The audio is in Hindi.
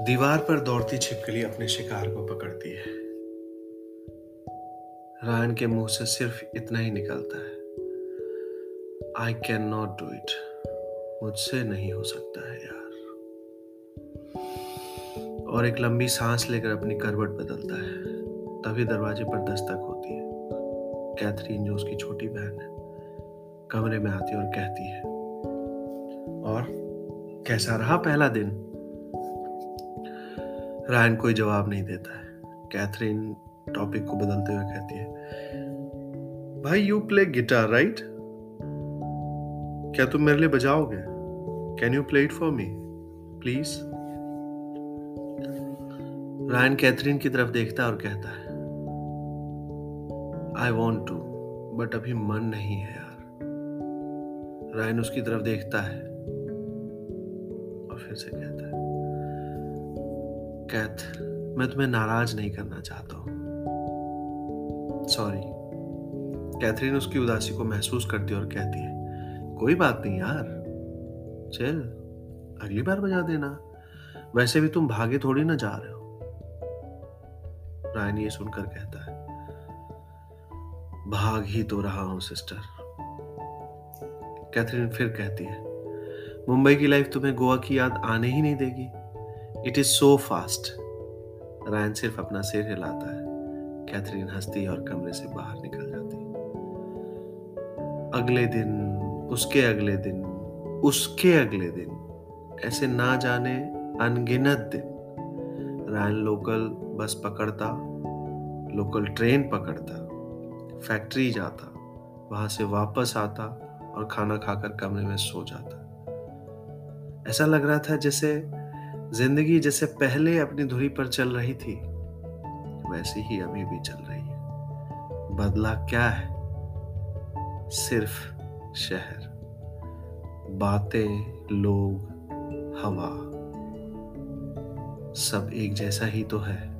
दीवार पर दौड़ती छिपकली अपने शिकार को पकड़ती है। रायन के मुँह से सिर्फ़ इतना ही निकलता है। I can not do it मुझसे नहीं हो सकता है यार। और एक लंबी सांस लेकर अपनी करवट बदलता है। तभी दरवाजे पर दस्तक होती है। कैथरीन, जो उसकी छोटी बहन है, कमरे में आती है और कहती है, और कैसा रहा पहला दिन? रायन कोई जवाब नहीं देता है। कैथरीन टॉपिक को बदलते हुए कहती है, भाई यू प्ले गिटार राइट क्या तुम मेरे लिए बजाओगे? Can you play it for me please Ryan Catherine की तरफ़ देखता है और कहता है आई वॉन्ट टू बट अभी मन नहीं है यार. रायन उसकी तरफ़ देखता है और फिर से कहता है कैथ मैं तुम्हें नाराज़ नहीं करना चाहता हूँ। सॉरी कैथरीन उसकी उदासी को महसूस करती और कहती है, कोई बात नहीं यार। चल, अगली बार बजा देना। वैसे भी तुम भागे थोड़ी ना जा रहे हो। रायन ये सुनकर कहता है, भाग ही तो रहा हूँ सिस्टर कैथरीन फिर कहती है, मुंबई की लाइफ तुम्हें गोवा की याद आने ही नहीं देगी। It is so fast Ryan सिर्फ़ अपना सिर हिलाता है। कैथरीन हंसती और कमरे से बाहर निकल जाती। अगले दिन, उसके अगले दिन, उसके अगले दिन, ऐसे ना जाने अनगिनत दिन। रायन लोकल बस पकड़ता लोकल ट्रेन पकड़ता फैक्ट्री जाता, वहाँ से वापस आता और खाना खाकर कमरे में सो जाता। ऐसा लग रहा था जैसे ज़िंदगी जैसे पहले अपनी धुरी पर चल रही थी, वैसी ही अभी भी चल रही है। बदला क्या है? सिर्फ़ शहर। बातें, लोग, हवा। सब एक जैसा ही तो है।